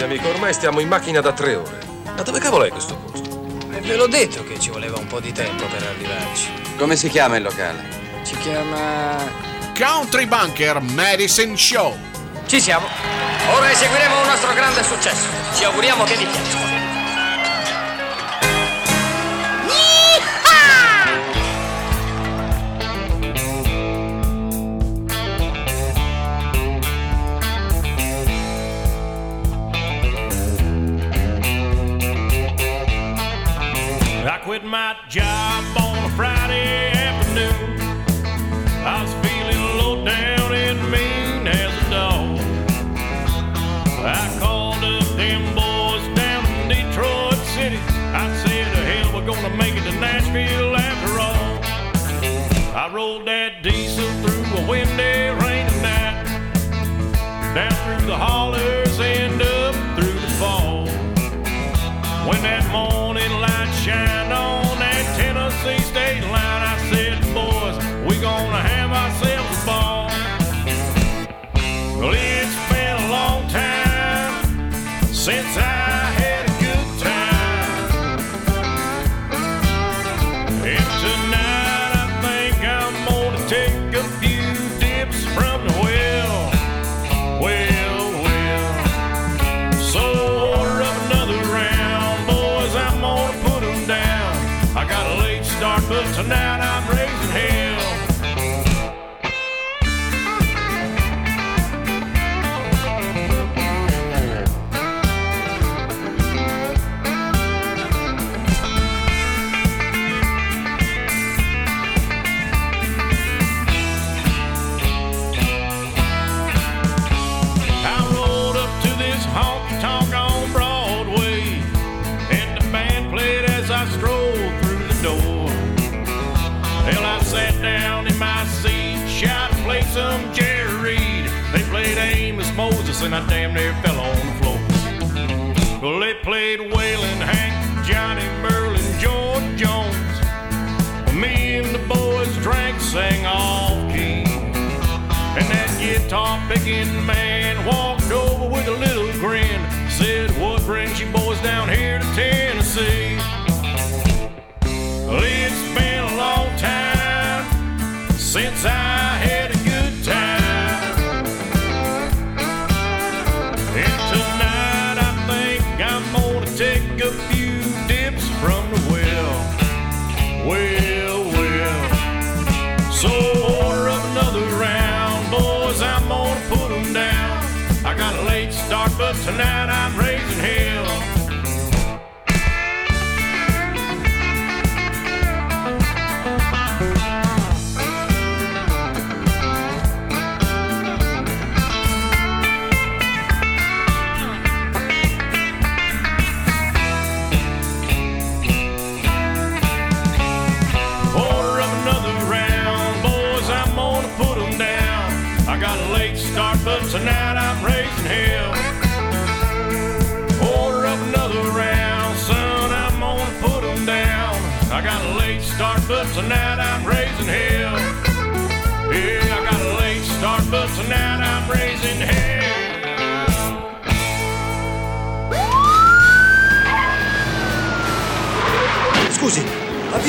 Senti, amico, ormai stiamo in macchina da tre ore. Ma dove cavolo è questo posto? E ve l'ho detto che ci voleva un po' di tempo per arrivarci. Come si chiama il locale? Si chiama... Country Bunker Medicine Show. Ci siamo. Ora eseguiremo un nostro grande successo. Ci auguriamo che vi piaccia. My job on a Friday afternoon. I was feeling low down and mean as a dog. I called up them boys down in Detroit City. I said, hell, we're gonna make it to Nashville after all. I rolled that diesel through a windy, rainy night, down through the hollers and up through the fall. When that morning light shined on Tennessee state line, I said, boys, we gonna have ourselves picking man walked over with a little grin. Said, What brings you boys down here to Tennessee? Well, it's been a long time since I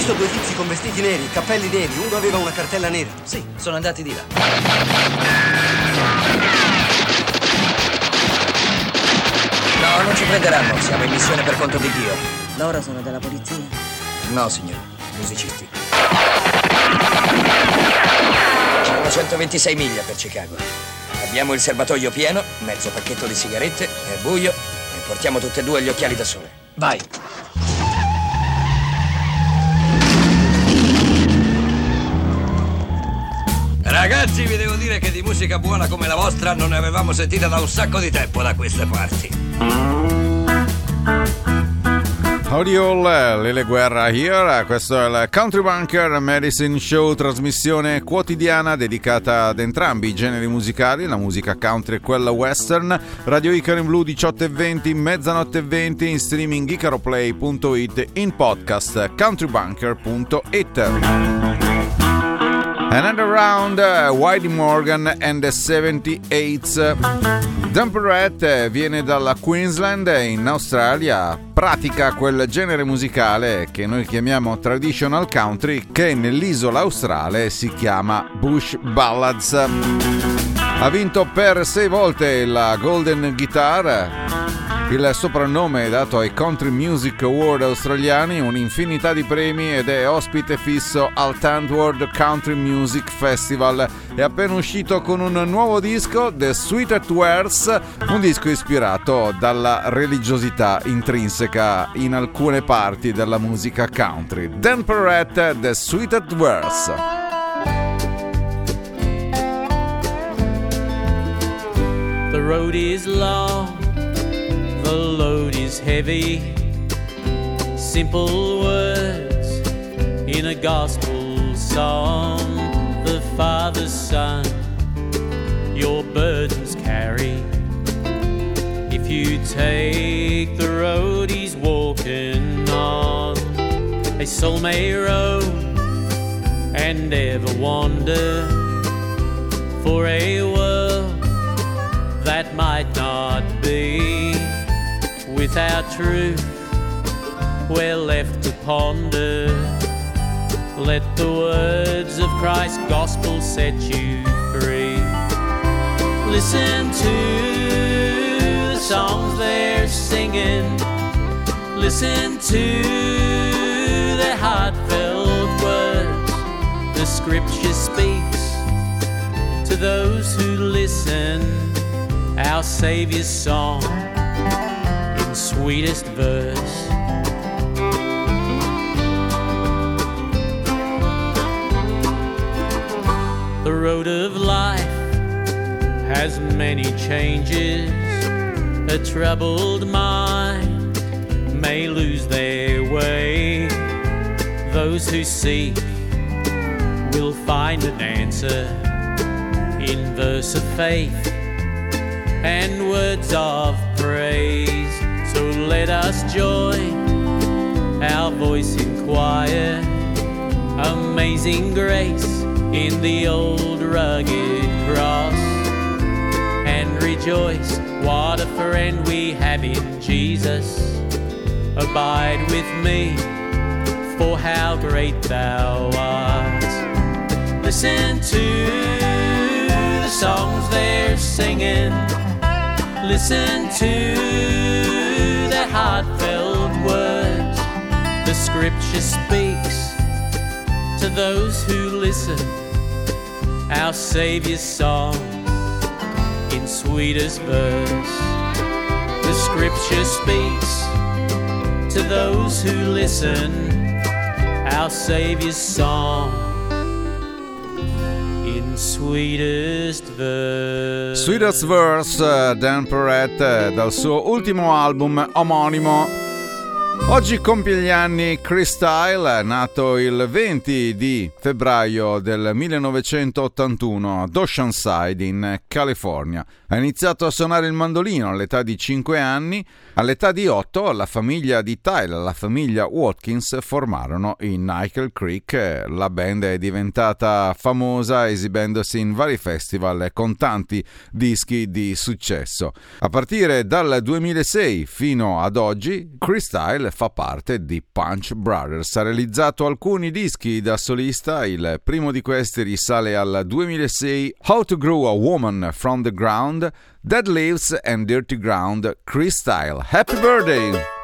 visto due tizi con vestiti neri, cappelli neri? Uno aveva una cartella nera. Sì, sono andati di là. No, non ci prenderanno. Siamo in missione per conto di Dio. Loro sono della polizia? No, signore. Musicisti. Sono 126 miglia per Chicago. Abbiamo il serbatoio pieno, mezzo pacchetto di sigarette, è buio e portiamo tutte e due gli occhiali da sole. Vai. Ragazzi, vi devo dire che di musica buona come la vostra non ne avevamo sentita da un sacco di tempo da queste parti. Howdy all, Lele Guerra here, questo è il Country Bunker Medicine Show, trasmissione quotidiana dedicata ad entrambi i generi musicali, la musica country e quella western, Radio Icaro in Blu 18 e 20, mezzanotte e 20, in streaming icaroplay.it, in podcast countrybunker.it. Another round, uh, Whitey Morgan and the 78s. Dumperette viene dalla Queensland e in Australia pratica quel genere musicale che noi chiamiamo traditional country che nell'isola australe si chiama Bush Ballads. Ha vinto per sei volte la Golden Guitar il soprannome è dato ai Country Music Award australiani, un'infinità di premi ed è ospite fisso al World Country Music Festival. È appena uscito con un nuovo disco, The Sweetest Words, un disco ispirato dalla religiosità intrinseca in alcune parti della musica country. Dan Perrette, The Sweetest Words. The road is long the load is heavy. Simple words in a gospel song. The Father's Son, your burdens carry. If you take the road he's walking on, a soul may roam and ever wander for a world that might not be without truth, we're left to ponder. Let the words of Christ's gospel set you free. Listen to the songs they're singing. Listen to their heartfelt words. The scripture speaks to those who listen. Our Savior's song sweetest verse. The road of life has many changes. A troubled mind may lose their way. Those who seek will find an answer in verse of faith and words of praise. Let us join our voice in choir. Amazing grace in the old rugged cross. And rejoice, what a friend we have in Jesus. Abide with me, for how great thou art. Listen to the songs they're singing. Listen to heartfelt words. The scripture speaks to those who listen. Our Savior's song in sweetest verse. The scripture speaks to those who listen. Our Savior's song Sweetest Verse. Sweetest Verse, Dan Perrette, dal suo ultimo album omonimo Oggi compie gli anni Chris Style, nato il 20 di febbraio del 1981 ad Oceanside in California. Ha iniziato a suonare il mandolino all'età di 5 anni. All'età di 8 la famiglia di Tyler, la famiglia Watkins, formarono i Nickel Creek. La band è diventata famosa esibendosi in vari festival con tanti dischi di successo. A partire dal 2006 fino ad oggi, Chris Style fa parte di Punch Brothers. Ha realizzato alcuni dischi da solista, il primo di questi risale al 2006 How to Grow a Woman from the Ground, Dead Leaves and Dirty Ground, Chris Thile. Happy birthday!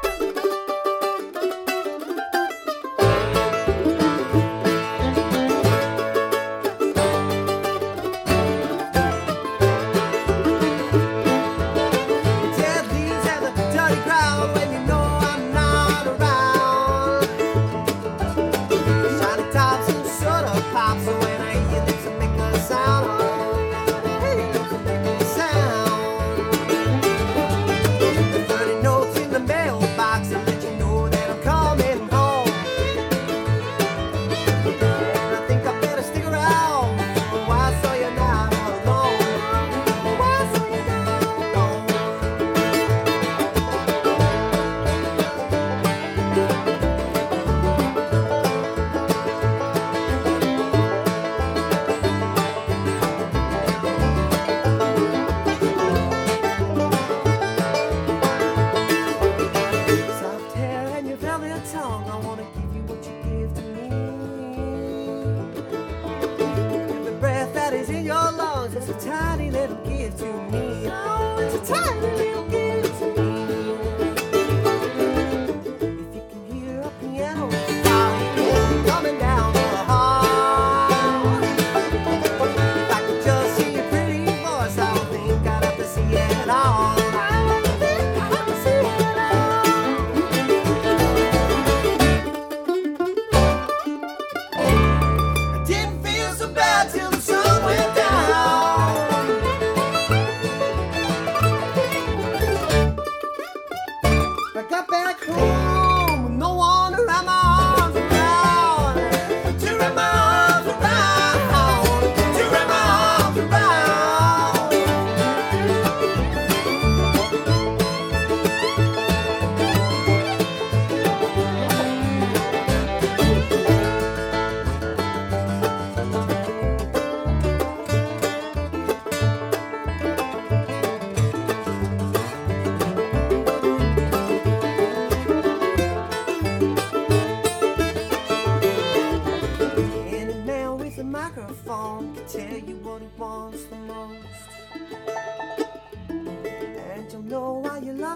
just a tiny little gift to me.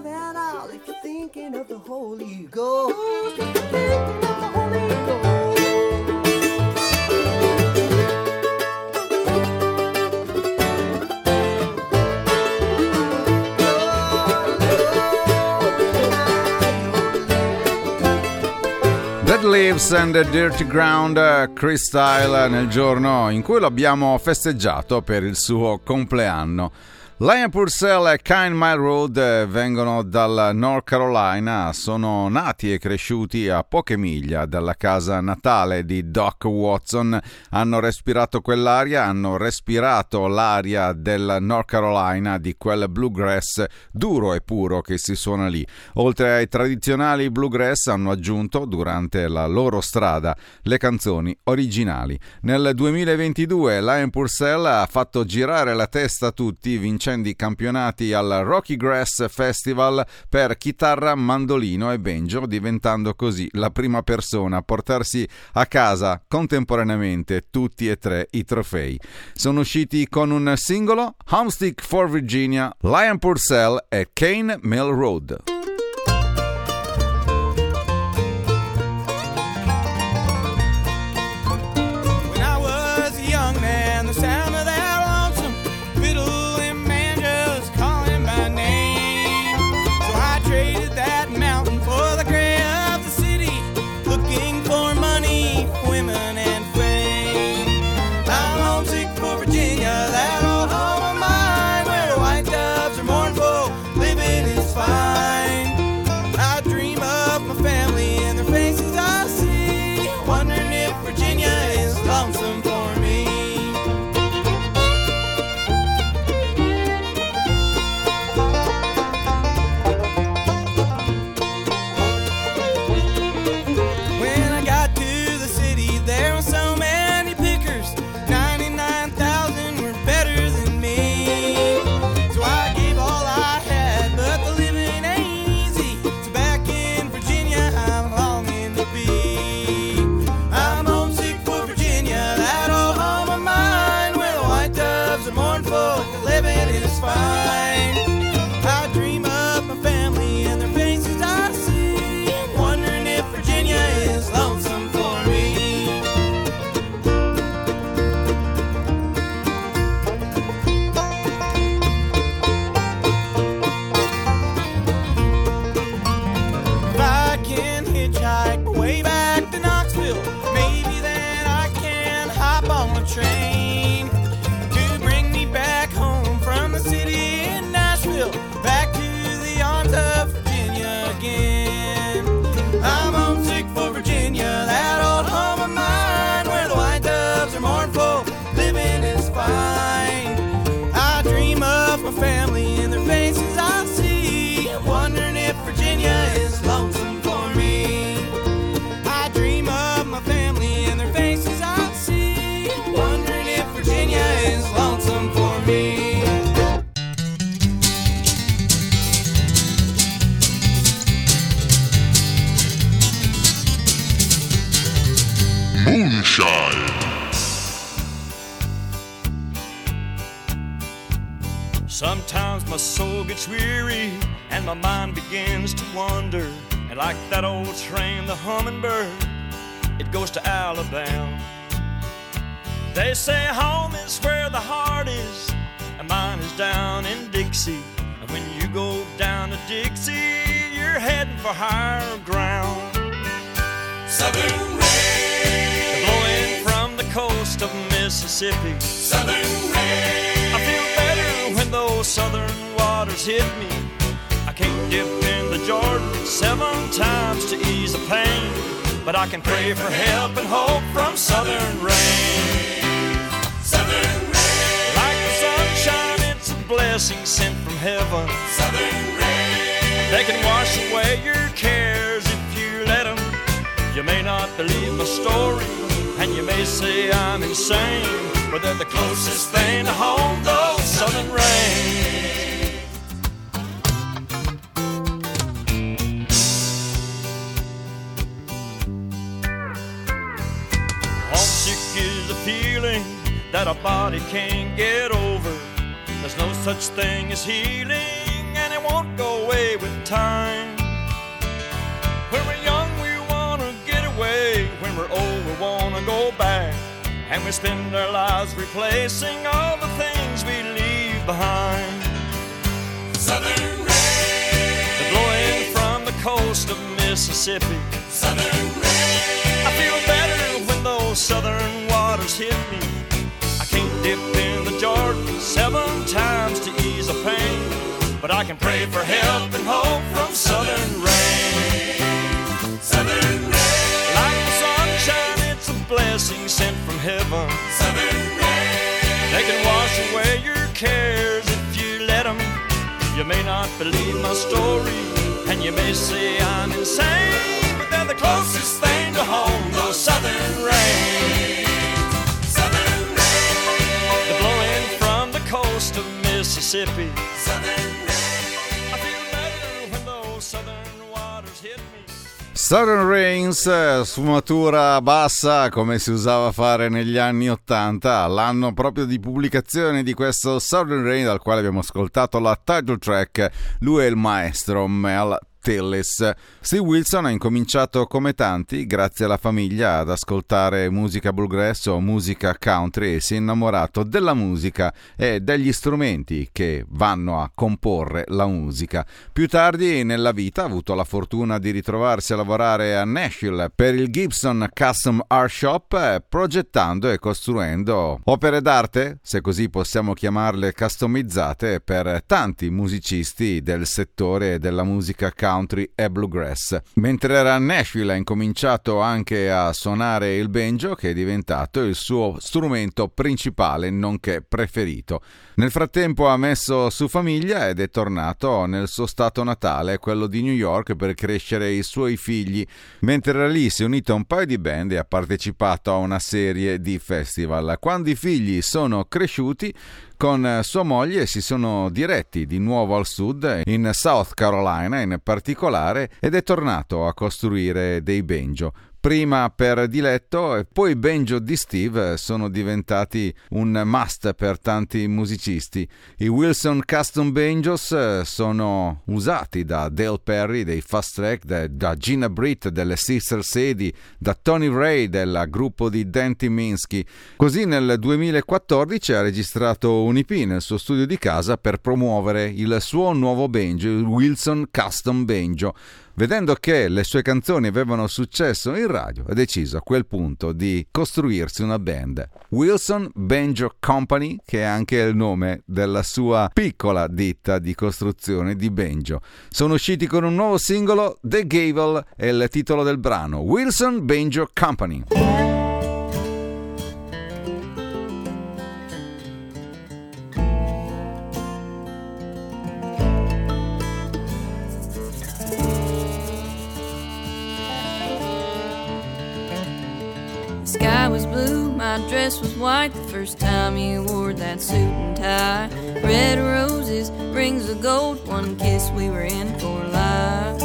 Love it all if you're thinking of the Holy Ghost. Dead Leaves and the Dirty Ground, eh, Chris Style, nel giorno in cui lo abbiamo festeggiato per il suo compleanno. Lion Purcell e Kind Mile Road vengono dal North Carolina, sono nati e cresciuti a poche miglia dalla casa natale di Doc Watson, hanno respirato quell'aria, hanno respirato l'aria del North Carolina, di quel bluegrass duro e puro che si suona lì. Oltre ai tradizionali bluegrass hanno aggiunto durante la loro strada le canzoni originali. Nel 2022 Lion Purcell ha fatto girare la testa a tutti vincendo i campionati al Rocky Grass Festival per chitarra, mandolino e banjo, diventando così la prima persona a portarsi a casa contemporaneamente tutti e tre i trofei. Sono usciti con un singolo, Homestick for Virginia, Lion Purcell e Kane Mill Road. They say home is where the heart is, and mine is down in Dixie. And when you go down to Dixie, you're heading for higher ground. Southern rain blowing from the coast of Mississippi. Southern rain. I feel better when those southern waters hit me. I can't dip in the the Jordan seven times to ease the pain. But I can pray for help and hope from southern rain. Blessing sent from heaven. Southern rain. They can wash away your cares if you let them. You may not believe my story, and you may say I'm insane, but they're the closest thing to home, those southern rain. Homesick is a feeling that a body can't get over. There's no such thing as healing, and it won't go away with time. When we're young, we wanna get away. When we're old, we wanna go back. And we spend our lives replacing all the things we leave behind. Southern rain. The blowing from the coast of Mississippi. Southern rain. I feel better when those southern waters hit me. I can't dip in the Jordan seven I can pray for help and hope from southern rain. Southern rain. Like the sunshine, it's a blessing sent from heaven. Southern rain. They can wash away your cares if you let them. You may not believe my story, and you may say I'm insane, but they're the closest thing to home, those southern rain. Southern rain. The blowing from the coast of Mississippi. Southern Southern Rains, eh, sfumatura bassa come si usava a fare negli anni 80, l'anno proprio di pubblicazione di questo Southern Rain dal quale abbiamo ascoltato la title track, lui è il maestro Mel Tillis. Steve Wilson ha incominciato come tanti, grazie alla famiglia, ad ascoltare musica bluegrass o musica country e si è innamorato della musica e degli strumenti che vanno a comporre la musica. Più tardi nella vita ha avuto la fortuna di ritrovarsi a lavorare a Nashville per il Gibson Custom Art Shop, progettando e costruendo opere d'arte, se così possiamo chiamarle customizzate, per tanti musicisti del settore della musica country e bluegrass. Mentre era a Nashville ha incominciato anche a suonare il banjo, che è diventato il suo strumento principale, nonché preferito. Nel frattempo ha messo su famiglia ed è tornato nel suo stato natale, quello di New York, per crescere i suoi figli. Mentre era lì si è unito a un paio di band e ha partecipato a una serie di festival. Quando i figli sono cresciuti, con sua moglie si sono diretti di nuovo al sud, in South Carolina in particolare, ed è tornato a costruire dei banjo. Prima per diletto e poi i banjo di Steve sono diventati un must per tanti musicisti. I Wilson Custom Banjos eh, sono usati da Dale Perry dei Fast Track, da, da Gina Britt delle Sister Sadie, da Tony Ray del gruppo di Dante Minsky. Così nel 2014 ha registrato un EP nel suo studio di casa per promuovere il suo nuovo banjo, il Wilson Custom Banjo. Vedendo che le sue canzoni avevano successo in radio, ha deciso a quel punto di costruirsi una band. Wilson Banjo Company, che è anche il nome della sua piccola ditta di costruzione di banjo. Sono usciti con un nuovo singolo, The Gable, è il titolo del brano, Wilson Banjo Company. Sky was blue, my dress was white the first time you wore that suit and tie. Red roses, rings of gold, one kiss, we were in for life.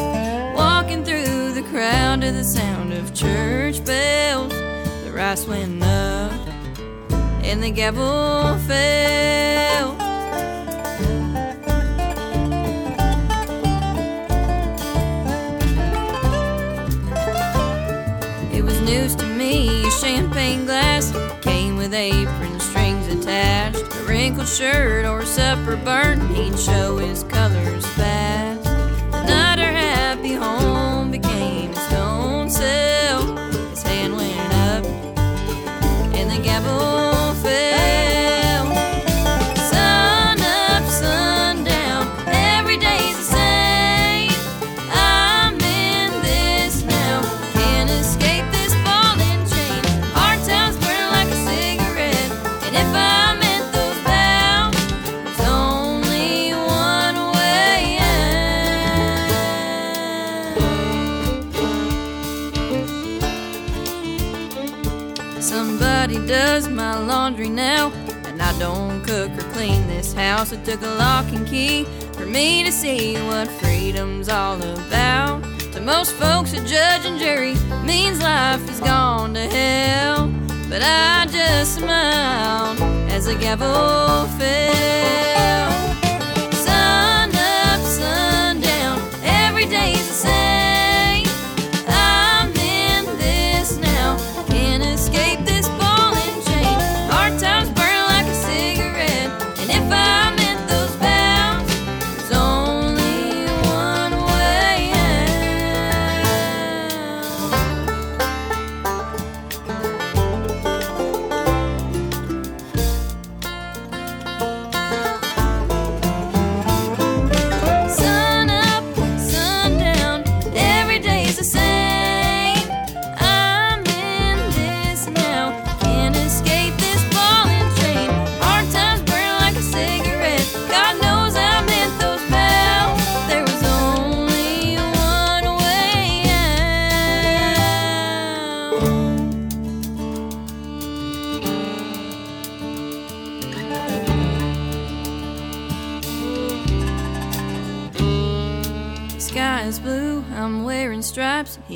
Walking through the crowd to the sound of church bells, the rice went up and the gavel fell. It was news to champagne glass came with apron strings attached. A wrinkled shirt or supper burnt, he'd show his colors fast. Key for me to see what freedom's all about. To most folks, a judge and jury means life has gone to hell. But I just smiled as the gavel fell.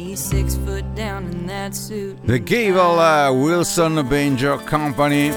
He's six foot down in that suit. The Gavel uh, Wilson Banjo Company.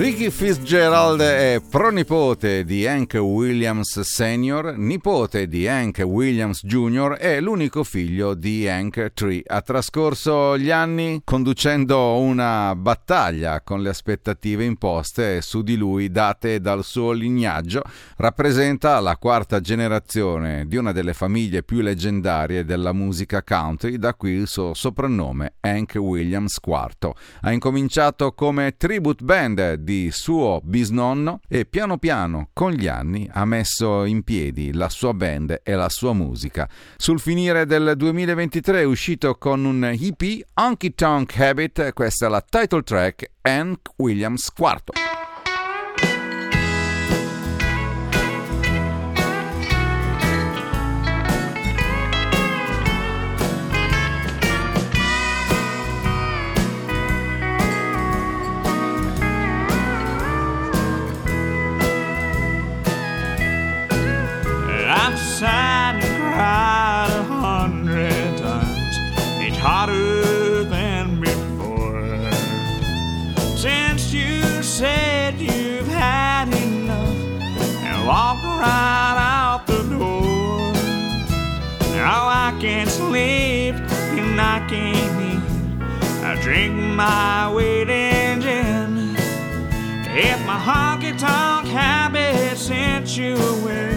Ricky Fitzgerald è pronipote di Hank Williams Sr., nipote di Hank Williams Jr. e l'unico figlio di Hank Tree. Ha trascorso gli anni conducendo una battaglia con le aspettative imposte su di lui date dal suo lignaggio. Rappresenta la quarta generazione di una delle famiglie più leggendarie della musica country, da qui il suo soprannome Hank Williams IV. Ha incominciato come tribute band di suo bisnonno e piano piano con gli anni ha messo in piedi la sua band e la sua musica. Sul finire del 2023 è uscito con un EP Honky Tonk Habit, questa è la title track Hank Williams IV. My weight in gin. If my honky tonk habit sent you away,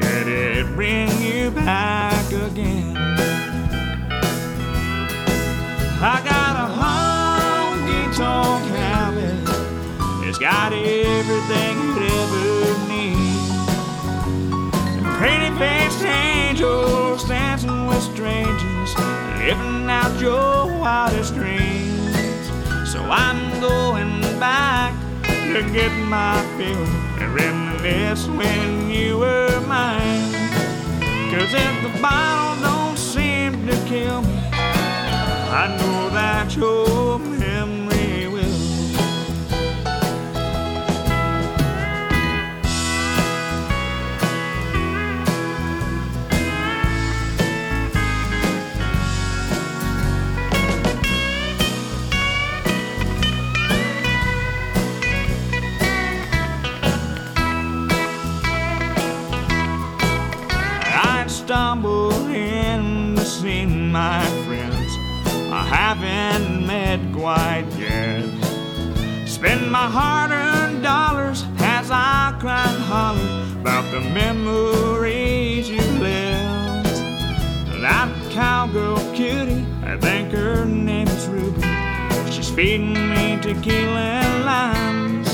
could it bring you back again? I got a honky tonk habit, it's got everything you'd ever need. Pretty faced angels dancing with strangers, living out your wildest dreams. So I'm going back to get my fill and reminisce when you were mine. Cause if the bottle don't seem to kill me, I know that your met quite yet. Spend my hard earned dollars as I cry and holler about the memories you left. That cowgirl cutie, I think her name is Ruby. She's feeding me tequila and limes.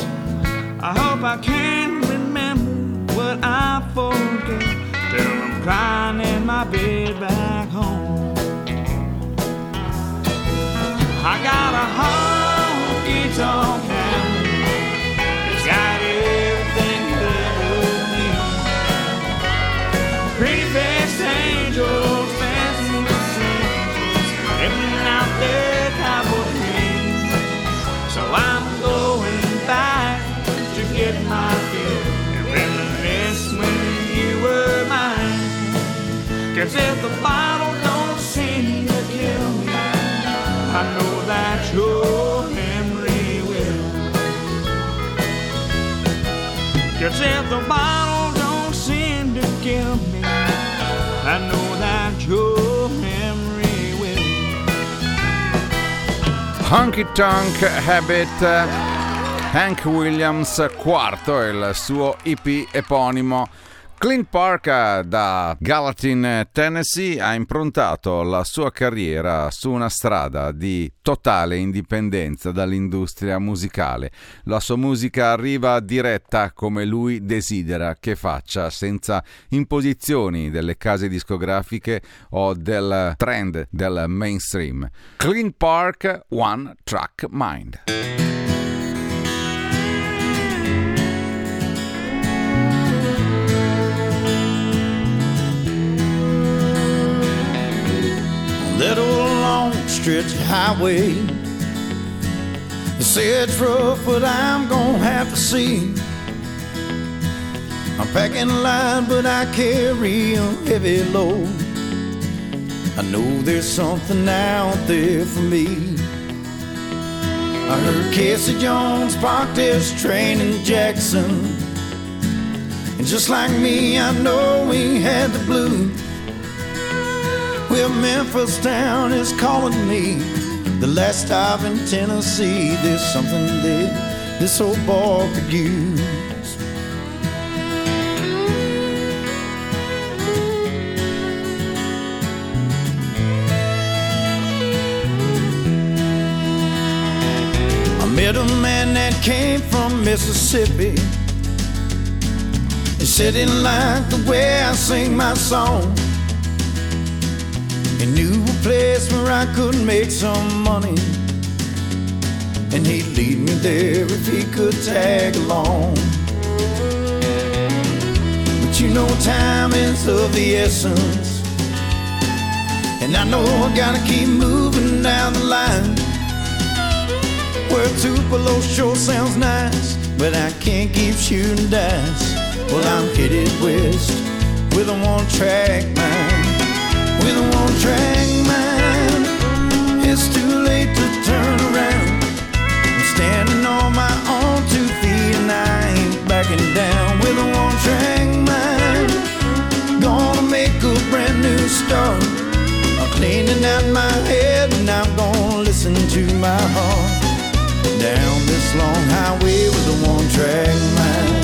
I hope I can remember what I forget till I'm crying in my bed back If the bottle don't seem to kill me, I know that your memory will. Guess if the bottle don't seem to kill me, I know that your. Honky Tonk Habit. Hank Williams IV il suo EP eponimo. Clint Park eh, da Gallatin, Tennessee, ha improntato la sua carriera su una strada di totale indipendenza dall'industria musicale. La sua musica arriva diretta come lui desidera che faccia, senza imposizioni delle case discografiche o del trend del mainstream. Clint Park One Track Mind. Little long stretch of highway. They say it's rough, but I'm gonna have to see. I'm packing light, but I carry a heavy load. I know there's something out there for me. I heard Casey Jones parked his train in Jackson. And just like me, I know he had the blues. Well, Memphis town is calling me. The last stop in Tennessee. There's something that this old boy could use. I met a man that came from Mississippi. He said he liked the way I sing my song. He knew a place where I could make some money. And he'd lead me there if he could tag along. But you know, time is of the essence. And I know I gotta keep moving down the line. Where Tupelo sure sounds nice, but I can't keep shooting dice. Well, I'm headed west with a one track mind with a one track mind. It's too late to turn around. I'm standing on my own two feet and I ain't backing down with a one track mind. Gonna make a brand new start. I'm cleaning out my head and I'm gonna listen to my heart. Down this long highway with a one track mind.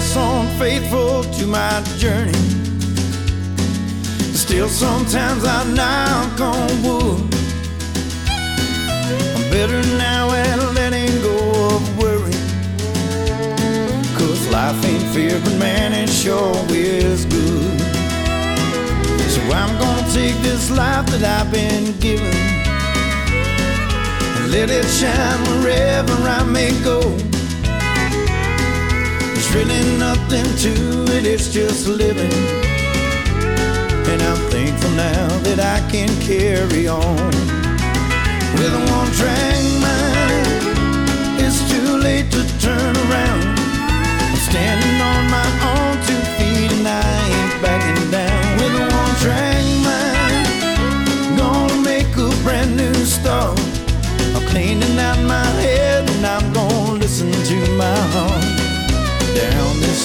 I press on faithful to my journey. Still, sometimes I knock on wood. I'm better now at letting go of worry. Cause life ain't fair, but man, it sure is good. So I'm gonna take this life that I've been given and let it shine wherever I may go. There's really nothing to it, it's just living. And I'm thankful now that I can carry on with a one track mind. It's too late to turn around. I'm standing on my own two feet and I ain't backing down with a one track mind. Gonna make a brand new start. I'm cleaning out my head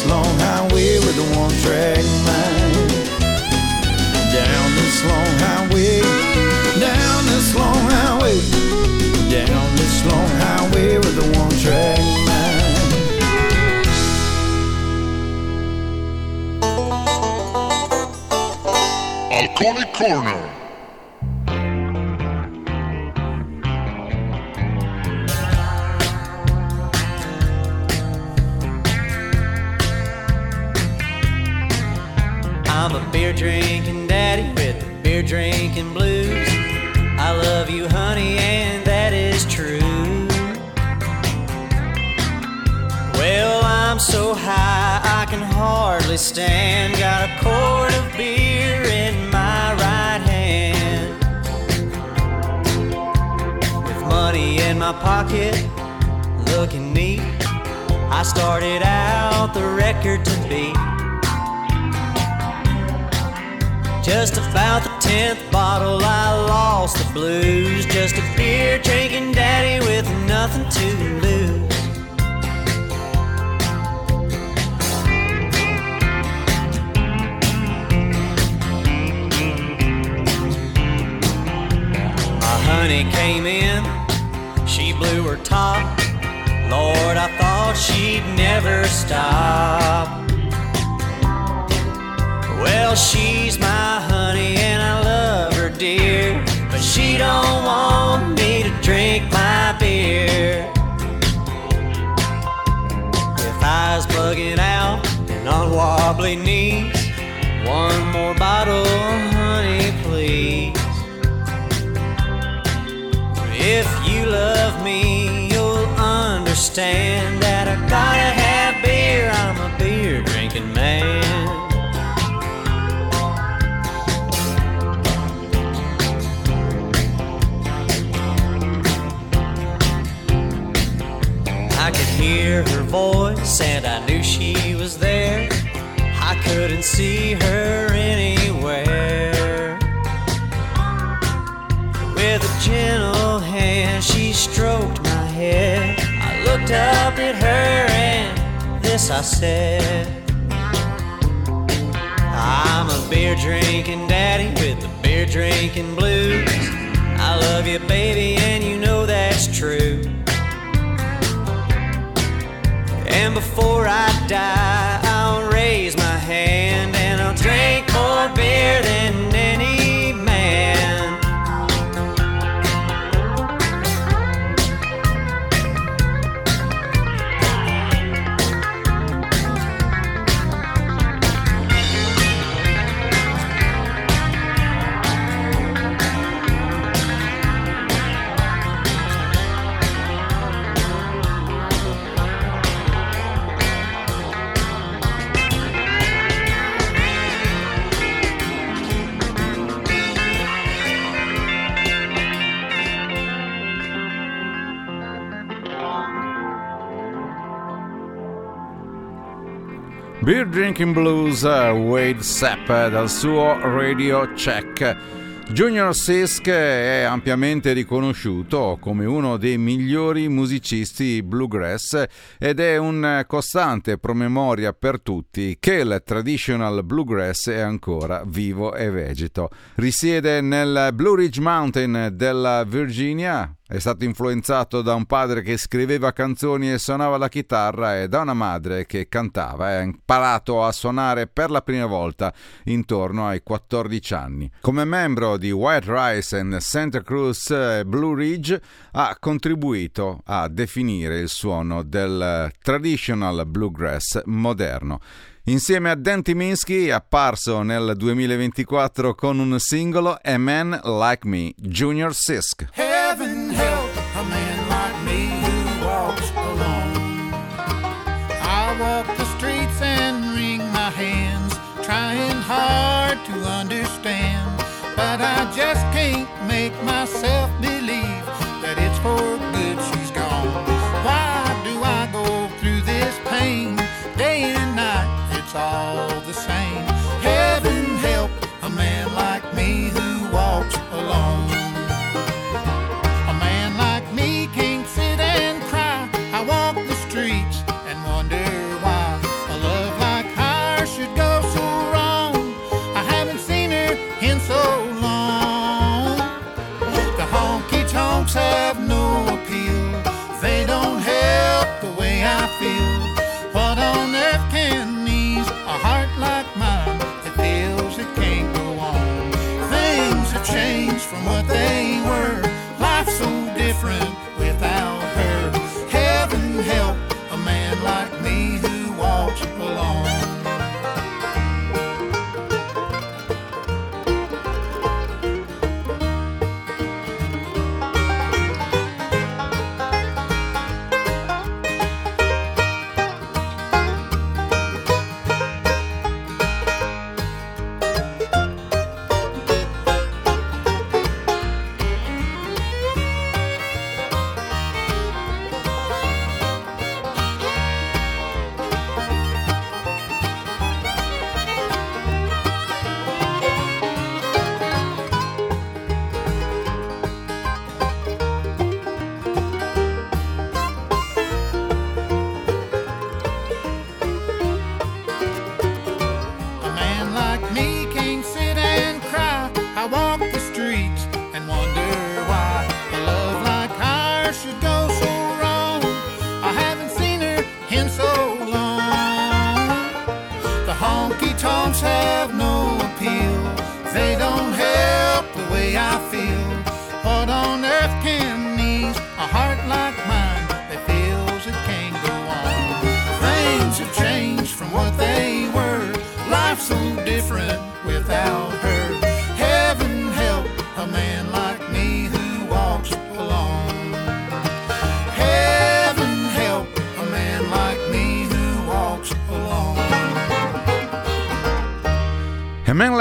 long highway with a one track mind. Down this long highway. Down this long highway. Down this long highway with a one track mind. Alcoholic Corner. Drinking daddy with the beer drinking blues. I love you, honey, and that is true. Well, I'm so high I can hardly stand. Got a quart of beer in my right hand. With money in my pocket, looking neat. I started out the record to beat. Just about the tenth bottle, I lost the blues. Just a beer drinking daddy with nothing to lose. My honey came in, she blew her top. Lord, I thought she'd never stop. Well, she's my honey and I love her dear, but she don't want me to drink my beer. With eyes bugging out and on wobbly knees, one more bottle, honey, please. If you love me, you'll understand that I gotta voice and I knew she was there. I couldn't see her anywhere. With a gentle hand, she stroked my head. I looked up at her and this I said. I'm a beer drinking daddy with the beer drinking blues. I love you, baby, and you know that's true. Before I die, Beer Drinking Blues, eh, Wade Sepp eh, dal suo Radio Check. Junior Sisk è ampiamente riconosciuto come uno dei migliori musicisti bluegrass ed è un costante promemoria per tutti che il traditional bluegrass è ancora vivo e vegeto. Risiede nel Blue Ridge Mountain della Virginia, è stato influenzato da un padre che scriveva canzoni e suonava la chitarra e da una madre che cantava. Ha imparato a suonare per la prima volta intorno ai 14 anni. Come membro di White Rice and Santa Cruz Blue Ridge ha contribuito a definire il suono del traditional bluegrass moderno. Insieme a Dan Timinski è apparso nel 2024 con un singolo A Man Like Me, Junior Sisk. Heaven to understand. But I just can't make myself believe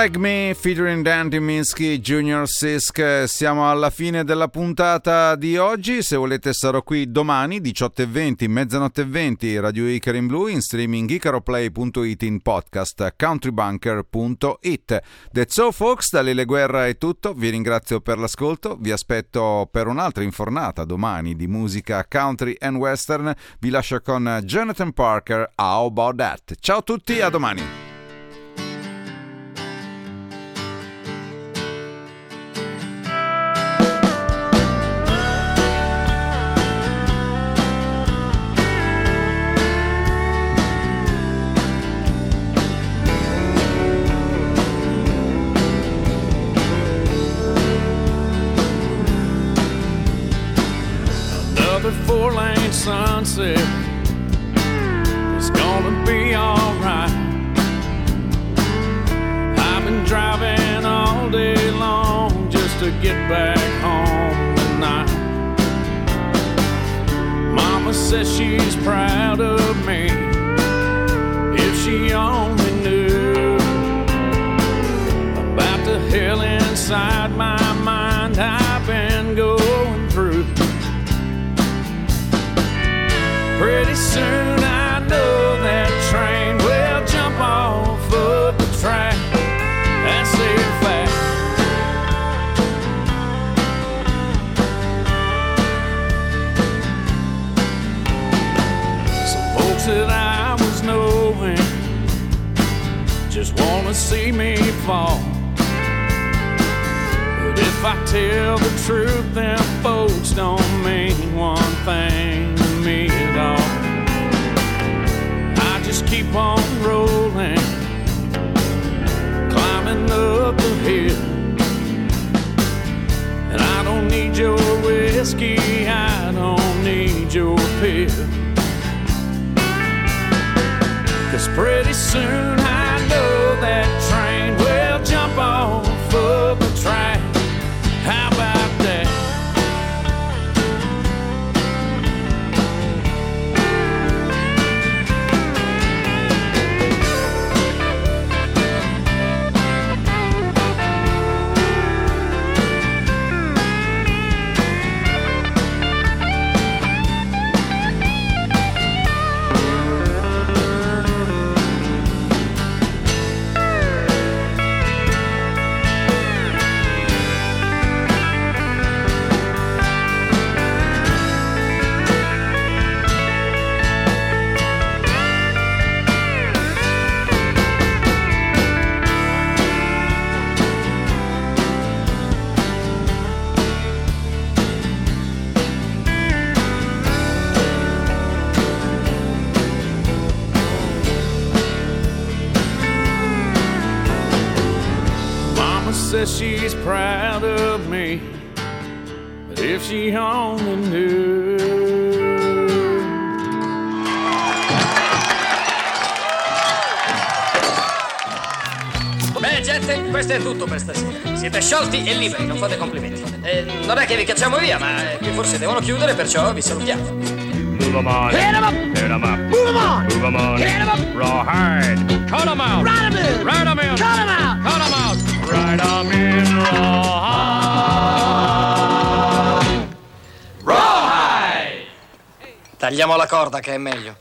Like Me featuring Dante Minsky, Junior Sisk. Siamo alla fine della puntata di oggi. Se volete sarò qui domani 18.20, mezzanotte e 20, Radio Icar in Blu in streaming icaroplay.it in podcast countrybunker.it. That's all folks, da Lele Guerra è tutto. Vi ringrazio per l'ascolto. Vi aspetto per un'altra infornata domani di musica country and western. Vi lascio con Jonathan Parker. How about that? Ciao a tutti, a domani. Sunset. It's gonna be alright. I've been driving all day long just to get back home tonight. Mama says she's proud of me. If she only knew about the hell inside my Pretty soon I know that train will jump off of the track. That's a fact. Some folks that I was knowing just wanna see me fall. But if I tell the truth, them folks don't mean one thing on rolling, climbing up the hill. And I don't need your whiskey, I don't need your pill. Cause pretty soon I know that train will jump off of chiudere, perciò vi salutiamo. Move them on. Hit them up. Hit them up. Move them on. Move them on. Hit them up. Raw hard. Cut them out. Right them in. Right them in. Cut them out. Cut them out. Right them in. Raw hard. Raw hide. Tagliamo la corda che è meglio.